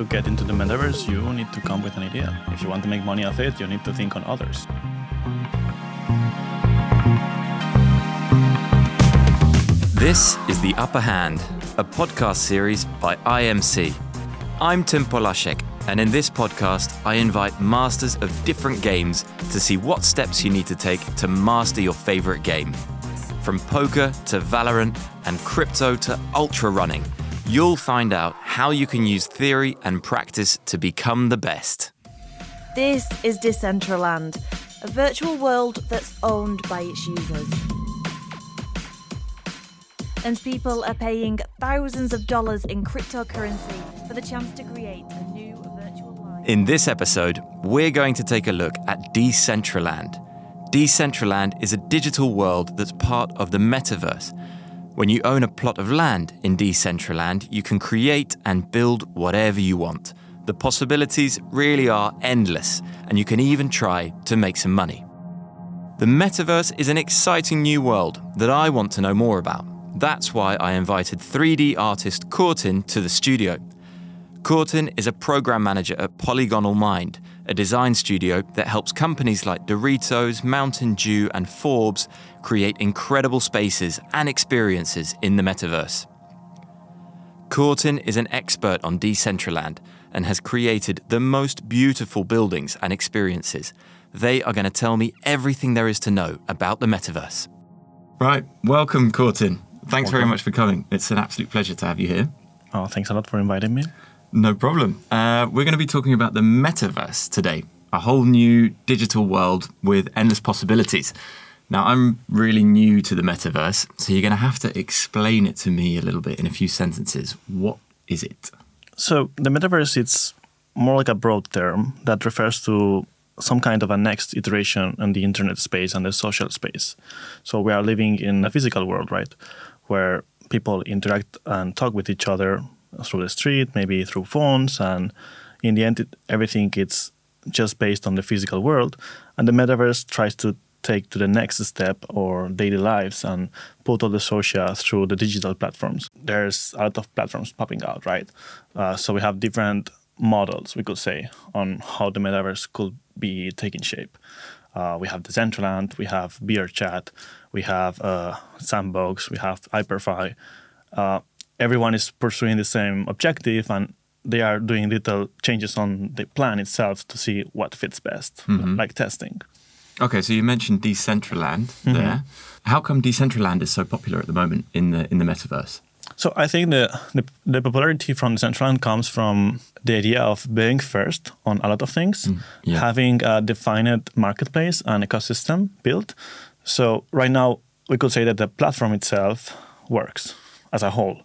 to get into the metaverse, you need to come with an idea. If you want to make money off it, you need to think on others. This is The Upper Hand, a podcast series by IMC. I'm Tim Polaszek, and in this podcast, I invite masters of different games to see what steps you need to take to master your favorite game. From poker to Valorant and crypto to ultra running, you'll find out how you can use theory and practice to become the best. This is Decentraland, a virtual world that's owned by its users. And people are paying thousands of dollars in cryptocurrency for the chance to create a new virtual life. In this episode, we're going to take a look at Decentraland. Decentraland is a digital world that's part of the metaverse. When you own a plot of land in Decentraland, you can create and build whatever you want. The possibilities really are endless, and you can even try to make some money. The metaverse is an exciting new world that I want to know more about. That's why I invited 3D artist Kourtin to the studio. Kourtin is a program manager at Polygonal Mind, a design studio that helps companies like Doritos, Mountain Dew, and Forbes create incredible spaces and experiences in the metaverse. Kourtin is an expert on Decentraland and has created the most beautiful buildings and experiences. They are going to tell me everything there is to know about the metaverse. Right, welcome, Kourtin. Thanks very much for coming. It's an absolute pleasure to have you here. Oh, thanks a lot for inviting me. No problem. Uh, we're going to be talking about the metaverse today, a whole new digital world with endless possibilities. Now, I'm really new to the metaverse, so you're going to have to explain it to me a little bit in a few sentences. What is it? So the metaverse it's more like a broad term that refers to some kind of a next iteration in the internet space and the social space. So we are living in a physical world, right, where people interact and talk with each other through the street, maybe through phones, and in the end, it, everything it's just based on the physical world, and the metaverse tries to take to the next step or daily lives and put all the social through the digital platforms. There's a lot of platforms popping out, right? Uh, so we have different models, we could say, on how the metaverse could be taking shape. Uh, we have Decentraland, we have VRChat, we have uh, Sandbox, we have Hyperfy. Uh, everyone is pursuing the same objective and they are doing little changes on the plan itself to see what fits best, mm-hmm. like testing. Okay, so you mentioned Decentraland mm-hmm. there. How come Decentraland is so popular at the moment in the in the metaverse? So I think the, the the popularity from Decentraland comes from the idea of being first on a lot of things, mm, yeah. having a defined marketplace and ecosystem built. So right now we could say that the platform itself works as a whole.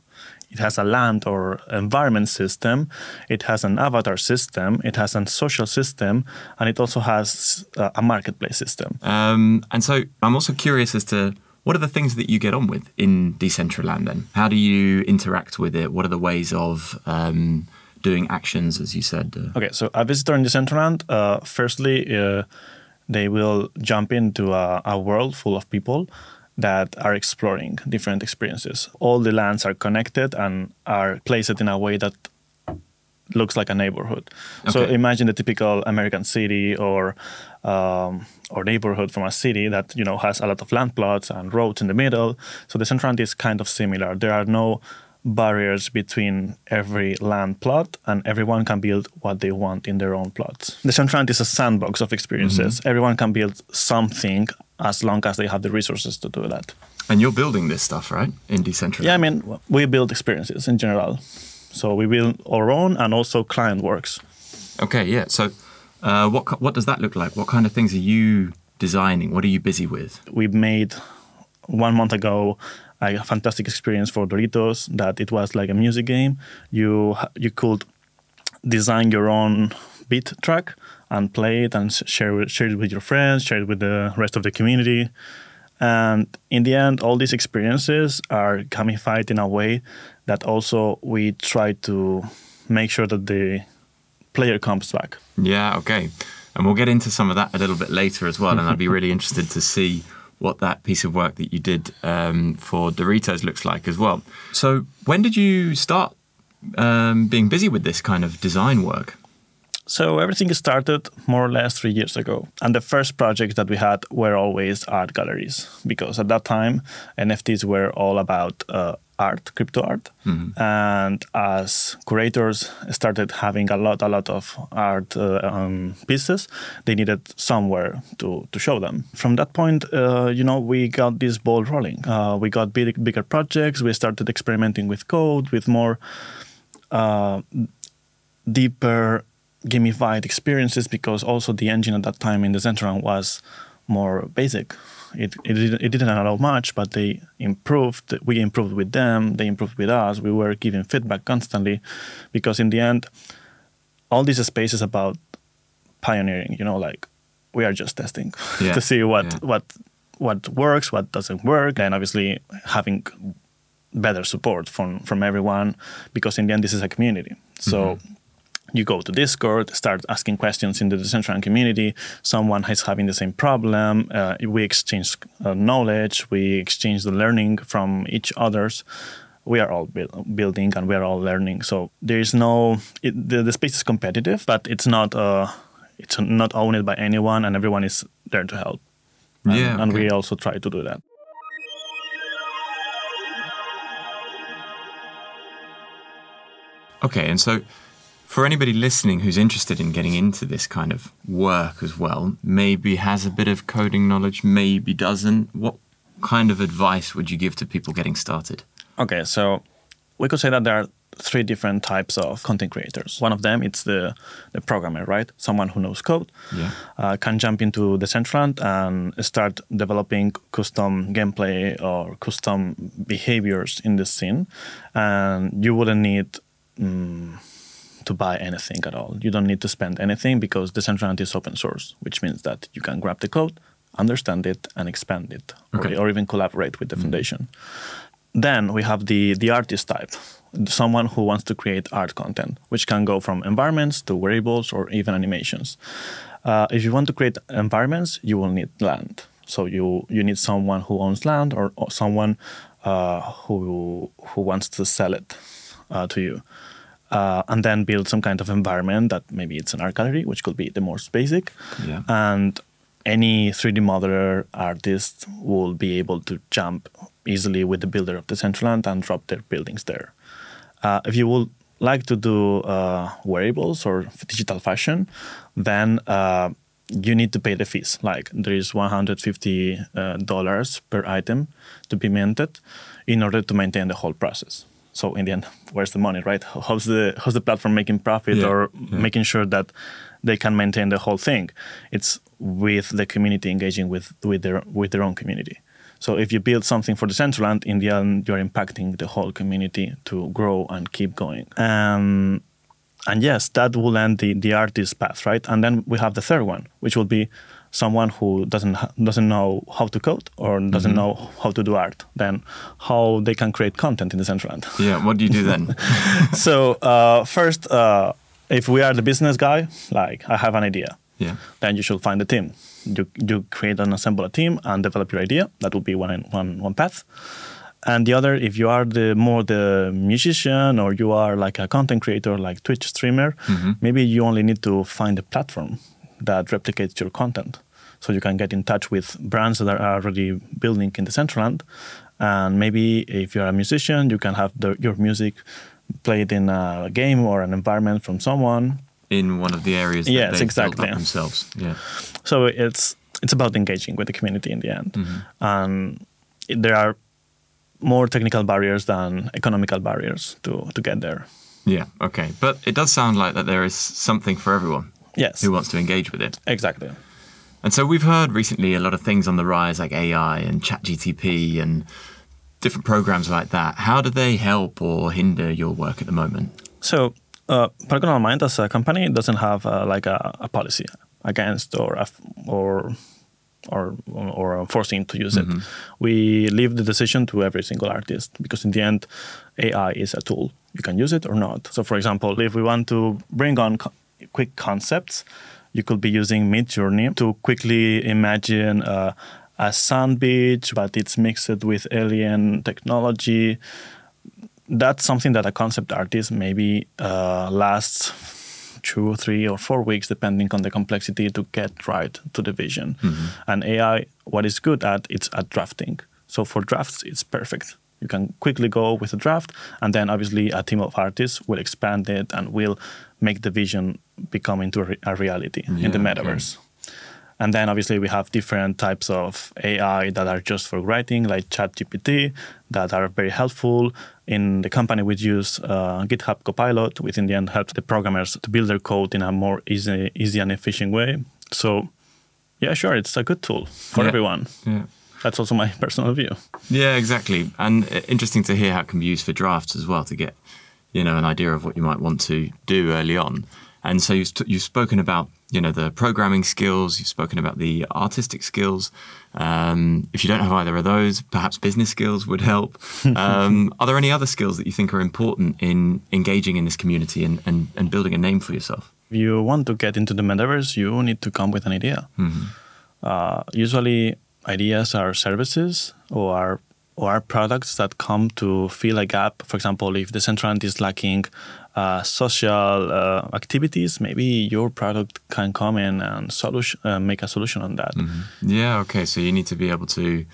It has a land or environment system, it has an avatar system, it has a social system, and it also has uh, a marketplace system. Um, and so I'm also curious as to what are the things that you get on with in Decentraland then? How do you interact with it? What are the ways of um, doing actions, as you said? Uh, Okay, so a visitor in Decentraland, uh, firstly, uh, they will jump into a, a world full of people that are exploring different experiences. All the lands are connected and are placed in a way that looks like a neighborhood. So imagine the typical American city or um, or neighborhood from a city that you know has a lot of land plots and roads in the middle. So the Decentraland is kind of similar. There are no barriers between every land plot and everyone can build what they want in their own plots. The Decentraland is a sandbox of experiences. Everyone can build something as long as they have the resources to do that. and you're building this stuff, right? In Decentraland? Yeah, I mean, we build experiences in general. So we build our own and also client works. Okay, yeah. So uh, what, what does that look like? What kind of things are you designing? What are you busy with? we made one month ago a fantastic experience for Doritos that it was like a music game. You you could design your own beat track and play it and share it, share it with your friends, share it with the rest of the community. And in the end, all these experiences are gamified in a way that also we try to make sure that the player comes back. Yeah, okay. And we'll get into some of that a little bit later as well. And I'd be really interested to see what that piece of work that you did um, for Doritos looks like as well. So, when did you start um, being busy with this kind of design work? So everything started more or less three years ago. And the first projects that we had were always art galleries because at that time NFTs were all about uh, art, crypto art. Mm-hmm. And as curators started having a lot, a lot of art uh, um, pieces, they needed somewhere to, to show them. From that point, uh, you know, we got this ball rolling. Uh, we got big, bigger projects. We started experimenting with code, with more uh, deeper gamified experiences because also the engine at that time in Decentraland was more basic. It, it, it didn't allow much, but they improved. We improved with them. They improved with us. We were giving feedback constantly, because in the end, all these spaces about pioneering. You know, like we are just testing yeah. to see what yeah. what what works, what doesn't work, and obviously having better support from from everyone, because in the end, this is a community. So. Mm-hmm you go to Discord, start asking questions in the Decentraland community. Someone is having the same problem. Uh, we exchange uh, knowledge. We exchange the learning from each others. We are all building and we are all learning. So there is no it, the, the space is competitive, but it's not uh, it's not owned by anyone, and everyone is there to help. And, yeah, okay. and we also try to do that. Okay, and so for anybody listening who's interested in getting into this kind of work as well, maybe has a bit of coding knowledge, maybe doesn't, what kind of advice would you give to people getting started? Okay, so we could say that there are three different types of content creators. One of them it's the the programmer, right? Someone who knows code, yeah. uh, can jump into the Decentraland and start developing custom gameplay or custom behaviors in the scene, and you wouldn't need. Um, to buy anything at all. You don't need to spend anything because Decentraland is open source, which means that you can grab the code, understand it, and expand it, okay. or, or, even collaborate with the mm-hmm. foundation. Then we have the the artist type, someone who wants to create art content, which can go from environments to wearables or even animations. Uh, if you want to create environments, you will need land. So you you need someone who owns land or, or someone uh, who who wants to sell it uh, to you uh, and then build some kind of environment that maybe it's an art gallery, which could be the most basic. Yeah. And any 3D modeler artist will be able to jump easily with the builder of Decentraland and drop their buildings there. Uh, if you would like to do uh, wearables or digital fashion, then uh, you need to pay the fees. Like there is $150 uh, per item to be minted in order to maintain the whole process. So in the end, where's the money, right? How's the how's the platform making profit yeah, or yeah. making sure that they can maintain the whole thing? It's with the community engaging with with their with their own community. So if you build something for Decentraland in the end, you're impacting the whole community to grow and keep going. Um, and yes, that will end the, the artist path, right? And then we have the third one, which will be someone who doesn't doesn't know how to code or doesn't mm-hmm. know how to do art, then how they can create content in Decentraland. Yeah, what do you do then? so uh, first, uh, if we are the business guy, like I have an idea, yeah, then you should find a team. You you create and assemble a team and develop your idea. That would be one one one path. And the other, if you are the more the musician or you are like a content creator, like Twitch streamer, mm-hmm. maybe you only need to find a platform that replicates your content. So you can get in touch with brands that are already building in Decentraland. And maybe if you're a musician, you can have the, your music played in a game or an environment from someone. In one of the areas yes, they've exactly. themselves. Yeah. So it's it's about engaging with the community in the end. Mm-hmm. And there are more technical barriers than economical barriers to, to get there. Yeah, okay. But it does sound like that there is something for everyone. Yes. Who wants to engage with it. Exactly. And so we've heard recently a lot of things on the rise, like AI and ChatGTP and different programs like that. How do they help or hinder your work at the moment? So, uh, Polygonal Mind as a company doesn't have uh, like a, a, policy against or or or or forcing to use mm-hmm. it. We leave the decision to every single artist because in the end, AI is a tool. You can use it or not. So, for example, if we want to bring on co- quick concepts you could be using Midjourney to quickly imagine uh, a sand beach, but it's mixed with alien technology. that's something that a concept artist maybe uh, lasts two, three, or four weeks, depending on the complexity to get right to the vision. And AI, what is good at, it's at drafting. So for drafts, it's perfect. You can quickly go with a draft, and then obviously a team of artists will expand it and will make the vision become into a, re- a reality in the Yeah, okay. metaverse. And then obviously we have different types of AI that are just for writing, like ChatGPT, that are very helpful. In the company, we use uh, GitHub Copilot, which in the end helps the programmers to build their code in a more easy, easy and efficient way. So, yeah, sure, it's a good tool for Yeah. everyone. Yeah. That's also my personal view. Yeah, exactly. And uh, interesting to hear how it can be used for drafts as well to get, you know, an idea of what you might want to do early on. And so you've, you've spoken about, you know, the programming skills. You've spoken about the artistic skills. Um, if you don't have either of those, perhaps business skills would help. Um, are there any other skills that you think are important in engaging in this community and, and, and building a name for yourself? If you want to get into the metaverse, you need to come with an idea. Uh, usually, ideas are services or are, or are products that come to fill a gap. For example, if the Decentraland is lacking uh, social uh, activities, maybe your product can come in and solution, uh, make a solution on that. Yeah, okay. So you need to be able to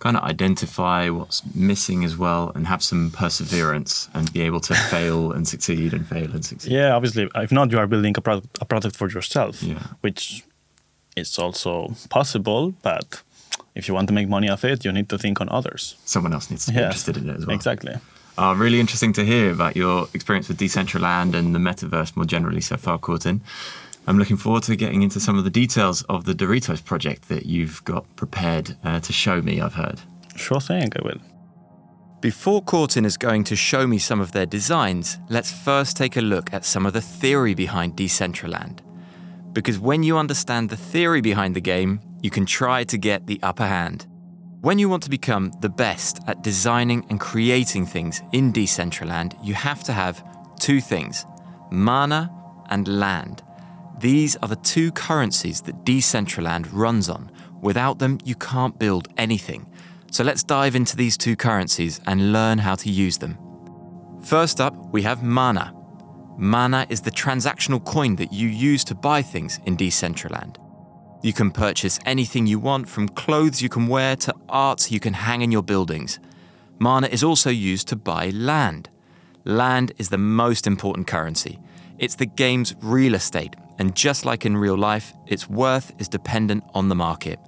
kind of identify what's missing as well and have some perseverance and be able to fail and succeed and fail and succeed. Yeah, obviously, if not, you are building a product, a product for yourself, Yeah. which is also possible. But if you want to make money off it, you need to think on others. Someone else needs to be Yeah, interested in it as well. Exactly. Uh, really interesting to hear about your experience with Decentraland and the metaverse more generally so far, Kourtin. I'm looking forward to getting into some of the details of the Doritos project that you've got prepared uh, to show me, I've heard. Sure thing, I will. Before Kourtin is going to show me some of their designs, let's first take a look at some of the theory behind Decentraland. Because when you understand the theory behind the game, you can try to get the upper hand. When you want to become the best at designing and creating things in Decentraland, you have to have two things mana and land. These are the two currencies that Decentraland runs on. Without them, you can't build anything. So let's dive into these two currencies and learn how to use them. First up, we have mana. Mana is the transactional coin that you use to buy things in Decentraland. You can purchase anything you want from clothes you can wear to art you can hang in your buildings. Mana is also used to buy land. Land is the most important currency. It's the game's real estate, and just like in real life, its worth is dependent on the market.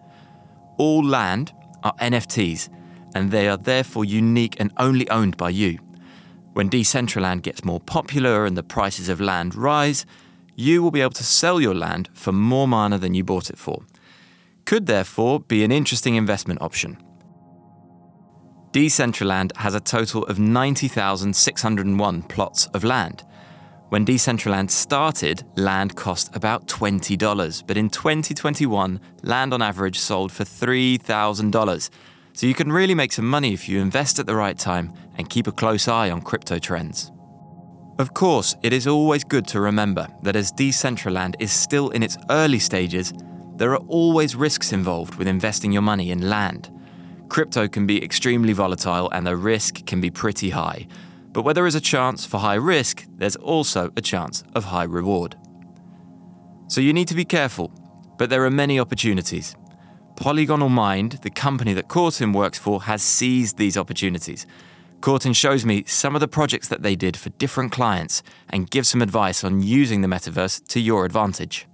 All land are NFTs, and they are therefore unique and only owned by you. When Decentraland gets more popular and the prices of land rise, you will be able to sell your land for more mana than you bought it for. Could therefore be an interesting investment option. Decentraland has a total of 90,601 plots of land. When Decentraland started, land cost about $20, but in 2021, land on average sold for $3,000. So you can really make some money if you invest at the right time and keep a close eye on crypto trends. Of course, it is always good to remember that as Decentraland is still in its early stages, there are always risks involved with investing your money in land. Crypto can be extremely volatile and the risk can be pretty high. But where there is a chance for high risk, there's also a chance of high reward. So you need to be careful, but there are many opportunities. Polygonal Mind, the company that Kourtin works for, has seized these opportunities. Kourtin shows me some of the projects that they did for different clients and gives some advice on using the metaverse to your advantage.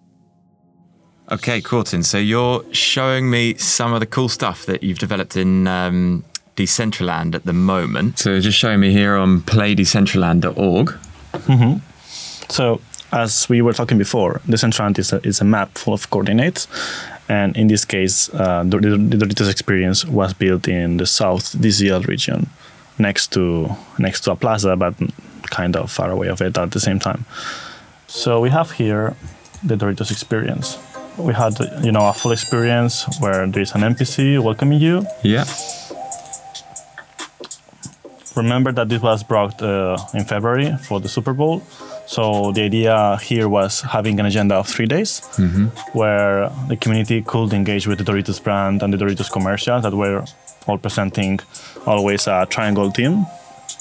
Okay, Kourtin, so you're showing me some of the cool stuff that you've developed in um, Decentraland at the moment. So just showing me here on playdecentraland.org. So, as we were talking before, Decentraland is a, is a map full of coordinates. And in this case, uh, the, the Doritos experience was built in the South DCL region, next to next to a plaza, but kind of far away of it at the same time. So we have here the Doritos experience. We had, you know, a full experience where there is an NPC welcoming you. Yeah. Remember that this was brought uh, in February for the Super Bowl. So the idea here was having an agenda of three days where the community could engage with the Doritos brand and the Doritos commercial that were all presenting always a triangle team.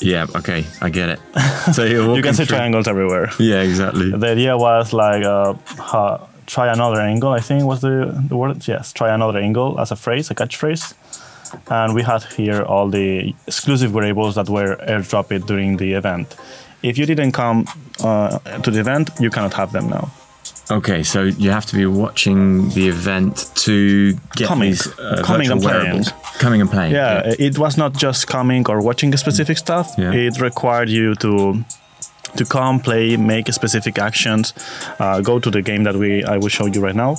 Yeah, okay, I get it. So you can see through- triangles everywhere. Yeah, exactly. The idea was like uh, ha- try another angle. I think was the the word. Yes, try another angle as a phrase, a catchphrase. And we had here all the exclusive variables that were airdropped during the event. If you didn't come uh, to the event, you cannot have them now. Okay, so you have to be watching the event to get Coming. these uh, Coming and playing. wearables. Coming and playing. Yeah, it was not just coming or watching a specific stuff. Yeah. It required you to to come, play, make specific actions, uh, go to the game that we I will show you right now.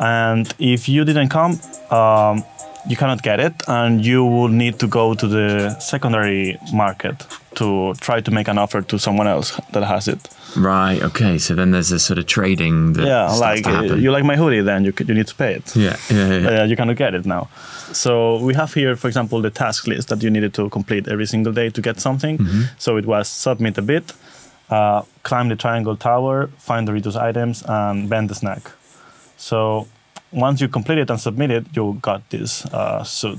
And if you didn't come, um, you cannot get it, and you will need to go to the secondary market to try to make an offer to someone else that has it. Right. Okay. So then there's a sort of trading that Yeah, like uh, you like my hoodie, then you you need to pay it. yeah. Yeah. Yeah. yeah. uh, you cannot get it now. So we have here, for example, the task list that you needed to complete every single day to get something. So it was submit a bit, uh, climb the triangle tower, find the Doritos items, and bend the snack. So once you complete it and submit it, you got this uh, suit.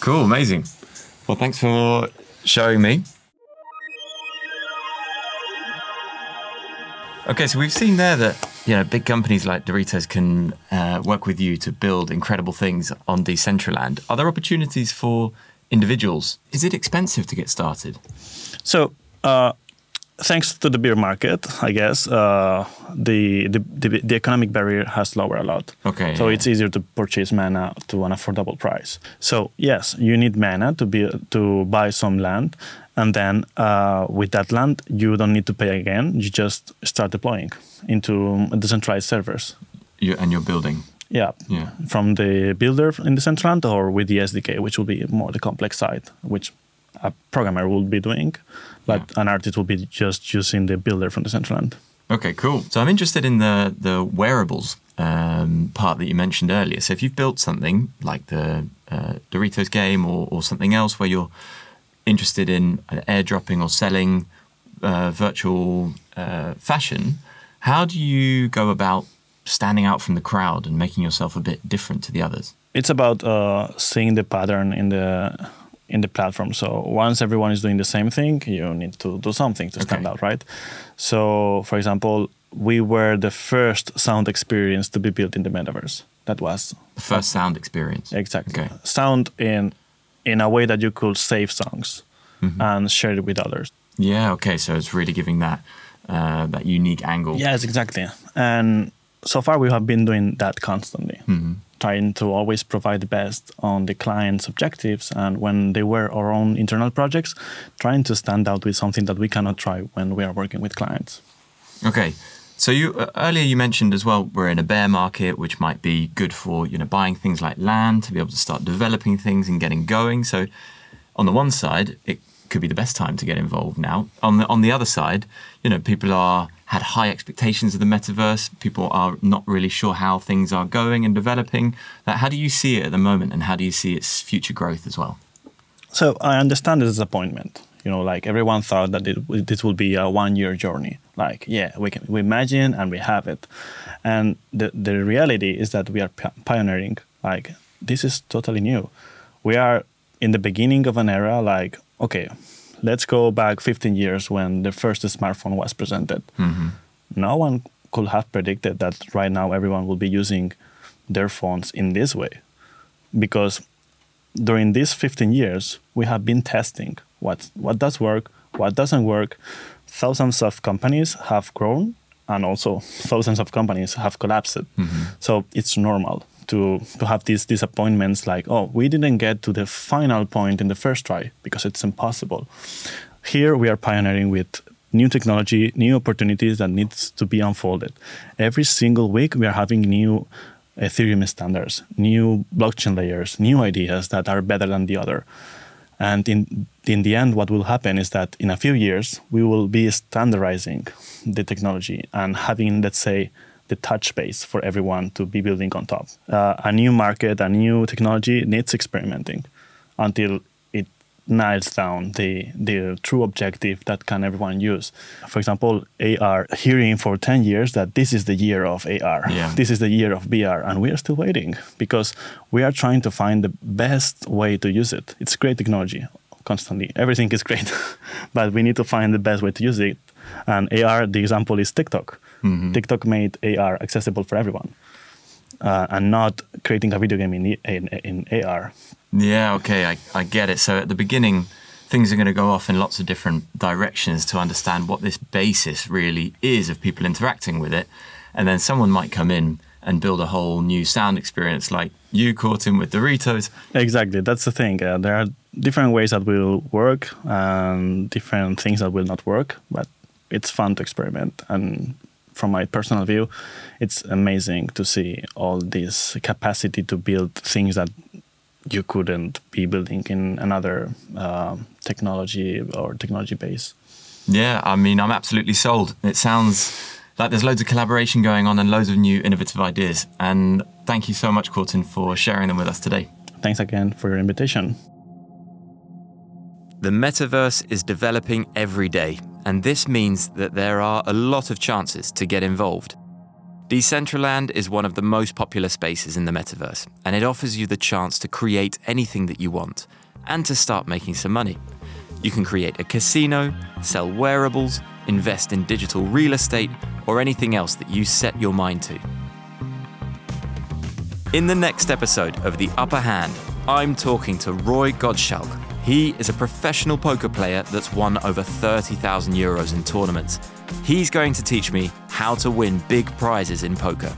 Cool. Amazing. Well, thanks for showing me. Okay, so we've seen there that you know big companies like Doritos can uh, work with you to build incredible things on Decentraland. Are there opportunities for individuals? Is it expensive to get started? So, uh, thanks to the beer market, I guess uh, the, the, the the economic barrier has lowered a lot. Okay, So yeah. it's easier to purchase mana to an affordable price. So yes, you need mana to be to buy some land, and then uh, with that land, you don't need to pay again. You just start deploying into decentralized servers. You, and you're building. Yeah. Yeah. From the builder in Decentraland or with the SDK, which will be more the complex side, which a programmer will be doing, but Yeah. an artist will be just using the builder from Decentraland. Okay, cool. So I'm interested in the the wearables um, part that you mentioned earlier. So if you've built something like the uh, Doritos game or, or something else where you're interested in airdropping or selling uh, virtual uh, fashion, how do you go about standing out from the crowd and making yourself a bit different to the others? it's about uh, seeing the pattern in the in the platform. So once everyone is doing the same thing, you need to do something to stand Okay. out, right? So, for example, we were the first sound experience to be built in the metaverse. That was The first sound experience. exactly Okay. sound in in a way that you could save songs Mm-hmm. and share it with others. Yeah. Okay. So it's really giving that uh, that unique angle. Yes, exactly. And so far, we have been doing that constantly, trying to always provide the best on the client's objectives. And when they were our own internal projects, trying to stand out with something that we cannot try when we are working with clients. Okay. So you uh, earlier you mentioned as well we're in a bear market, which might be good for you know buying things like land to be able to start developing things and getting going. So on the one side, it could be the best time to get involved now. On the on the other side, you know people are had high expectations of the metaverse. People are not really sure how things are going and developing. Like, how do you see it at the moment, and how do you see its future growth as well? So I understand the disappointment. You know, like everyone thought that it, this will be a one-year journey. Like, yeah, we can we imagine and we have it, and the the reality is that we are pi- pioneering. Like, this is totally new. We are in the beginning of an era. Like, okay, let's go back 15 years when the first smartphone was presented. Mm-hmm. No one could have predicted that right now everyone will be using their phones in this way because during these 15 years, we have been testing what, what does work, what doesn't work. Thousands of companies have grown, and also thousands of companies have collapsed. Mm-hmm. So it's normal to, to have these disappointments like, oh, we didn't get to the final point in the first try because it's impossible. Here we are pioneering with new technology, new opportunities that needs to be unfolded. Every single week we are having new Ethereum standards, new blockchain layers, new ideas that are better than the other. And in in the end, what will happen is that in a few years we will be standardizing the technology and having, let's say, the touch base for everyone to be building on top. Uh, a new market, a new technology needs experimenting until nails down the the true objective that can everyone use. For example, AR, hearing for 10 years that this is the year of AR, Yeah. this is the year of VR, and we are still waiting because we are trying to find the best way to use it. It's great technology. constantly. Everything is great, but we need to find the best way to use it. And AR, the example is TikTok. Mm-hmm. TikTok made AR accessible for everyone, uh, and not creating a video game in, in, in AR. Yeah, okay, I, I get it. So at the beginning, things are going to go off in lots of different directions to understand what this basis really is of people interacting with it. And then someone might come in and build a whole new sound experience like you caught him with Doritos. Exactly, that's the thing. Uh, there are different ways that will work and different things that will not work, but it's fun to experiment. And from my personal view, it's amazing to see all this capacity to build things that you couldn't be building in another uh, technology or technology base. Yeah, I mean, I'm absolutely sold. It sounds like there's loads of collaboration going on and loads of new innovative ideas. And thank you so much, Kourtin, for sharing them with us today. Thanks again for your invitation. The metaverse is developing every day, and this means that there are a lot of chances to get involved. Decentraland is one of the most popular spaces in the metaverse, and it offers you the chance to create anything that you want and to start making some money. You can create a casino, sell wearables, invest in digital real estate, or anything else that you set your mind to. In the next episode of The Upper Hand, I'm talking to Roy Gottschalk. He is a professional poker player that's won over 30,000 euros in tournaments He's going to teach me how to win big prizes in poker.